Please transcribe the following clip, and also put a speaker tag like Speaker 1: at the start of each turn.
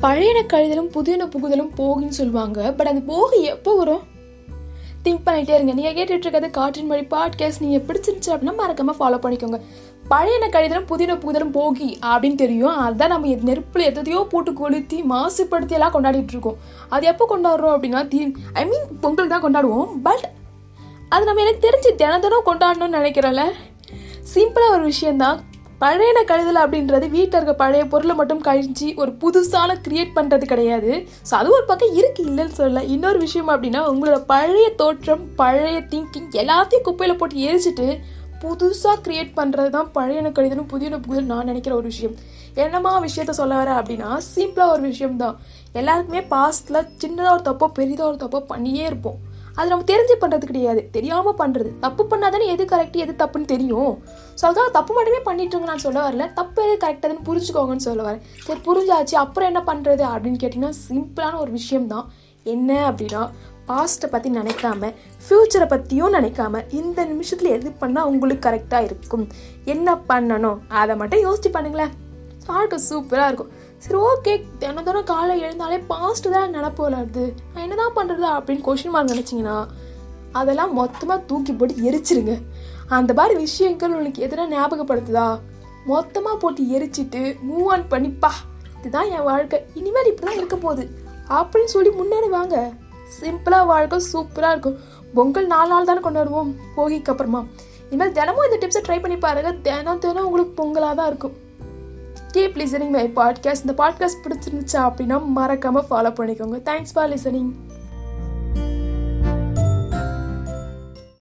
Speaker 1: பழையன கழிதலும் புதியன புகுதலும் போகுன்னு சொல்லுவாங்க. பட் அந்த போக எப்போ வரும்? திங்க் பண்ணிட்டே இருங்க. நீங்கள் கேட்டுட்டு இருக்கிறது காற்றின் மொழி பாட்காஸ்ட் நீங்கள் பிடிச்சிருந்துச்சு அப்படின்னா மறக்காம ஃபாலோ பண்ணிக்கோங்க. பழையன கழிதலும் புதியன புகுதலும் போகி அப்படின்னு தெரியும். அதுதான் நம்ம நெருப்பில் எதையோ போட்டு கொளுத்தி மாசுபடுத்தி எல்லாம் கொண்டாடிட்டு இருக்கோம். அது எப்போ கொண்டாடுறோம் அப்படின்னா தீ ஐ மீன் பொங்கல் தான் கொண்டாடுவோம். பட் அது நம்ம எனக்கு தெரிஞ்சு தினம் தினம் கொண்டாடணும்னு நினைக்கிறோம்ல. சிம்பிளாக ஒரு விஷயந்தான் பழையன கழுதல் அப்படின்றது வீட்டில் இருக்க பழைய பொருளை மட்டும் கழிச்சு ஒரு புதுசான கிரியேட் பண்ணுறது கிடையாது. ஸோ அது ஒரு பக்கம் இருக்கு இல்லைன்னு சொல்லலை. இன்னொரு விஷயம் அப்படின்னா உங்களோட பழைய தோற்றம் பழைய திங்கிங் எல்லாத்தையும் குப்பையில் போட்டு எரிச்சிட்டு புதுசாக கிரியேட் பண்ணுறது தான் பழையன கழிதலும் புதியன புகுதல் நான் நினைக்கிற ஒரு விஷயம். என்னமா விஷயத்த சொல்ல வர அப்படின்னா சிம்பிளாக ஒரு விஷயம் தான் எல்லாருக்குமே பாஸ்டில் சின்னதாக ஒரு தப்போ பெரிதாக ஒரு தப்போ பண்ணியே இருப்போம். அது நம்ம தெரிஞ்சு பண்ணுறது கிடையாது. தெரியாமல் பண்ணுறது தப்பு பண்ணாதானே எது கரெக்ட் எது தப்புன்னு தெரியும். ஸோ அதுக்காக தப்பு மட்டுமே பண்ணிட்டுருங்க நான் சொல்ல வரல. தப்பு எது கரெக்டாதுன்னு புரிஞ்சுக்கோங்கன்னு சொல்ல வரேன். சரி புரிஞ்சாச்சு. அப்புறம் என்ன பண்ணுறது அப்படின்னு கேட்டிங்கன்னா சிம்பிளான ஒரு விஷயம் தான் என்ன அப்படின்னா பாஸ்ட்டை பற்றி நினைக்காம ஃப்யூச்சரை பற்றியும் நினைக்காம இந்த நிமிஷத்தில் எது பண்ணால் உங்களுக்கு கரெக்டாக இருக்கும்? என்ன பண்ணணும்? அதை மட்டும் யோசிச்சு பண்ணுங்களேன். வாழ்க்கை சூப்பராக இருக்கும். சரி ஓகே தினம் தினம் காலை எழுந்தாலே பாஸ்ட்டு தான் நினப்பு வளருது நான் என்ன தான் பண்ணுறது அப்படின்னு கொஷின் மார்க் நினச்சிங்கன்னா அதெல்லாம் மொத்தமாக தூக்கி போட்டு எரிச்சிருங்க. அந்த மாதிரி விஷயங்கள் உங்களுக்கு எதனா ஞாபகப்படுத்துதா? மொத்தமாக போட்டு எரிச்சிட்டு மூவ் ஆன் பண்ணிப்பா இதுதான் என் வாழ்க்கை. இனிமேல் இப்படி தான் இருக்க போகுது. அப்படின்னு சொல்லி முன்னாடி வாங்க. சிம்பிளாக வாழ்க்கை சூப்பராக இருக்கும். பொங்கல் நாலு நாள் தானே கொண்டாடுவோம். போகிக்கு அப்புறமா. இனிமேல் தினமும் இந்த டிப்ஸை ட்ரை பண்ணி பாருங்க. தினம் தினம் உங்களுக்கு பொங்கலாக தான் இருக்கும். கீப் லிசனிங் மை பாட்காஸ்ட் இந்த பாட்காஸ்ட் பிடிச்சிருந்துச்சா அப்படின்னா மறக்காமல் ஃபாலோ பண்ணிக்கோங்க. Thanks for listening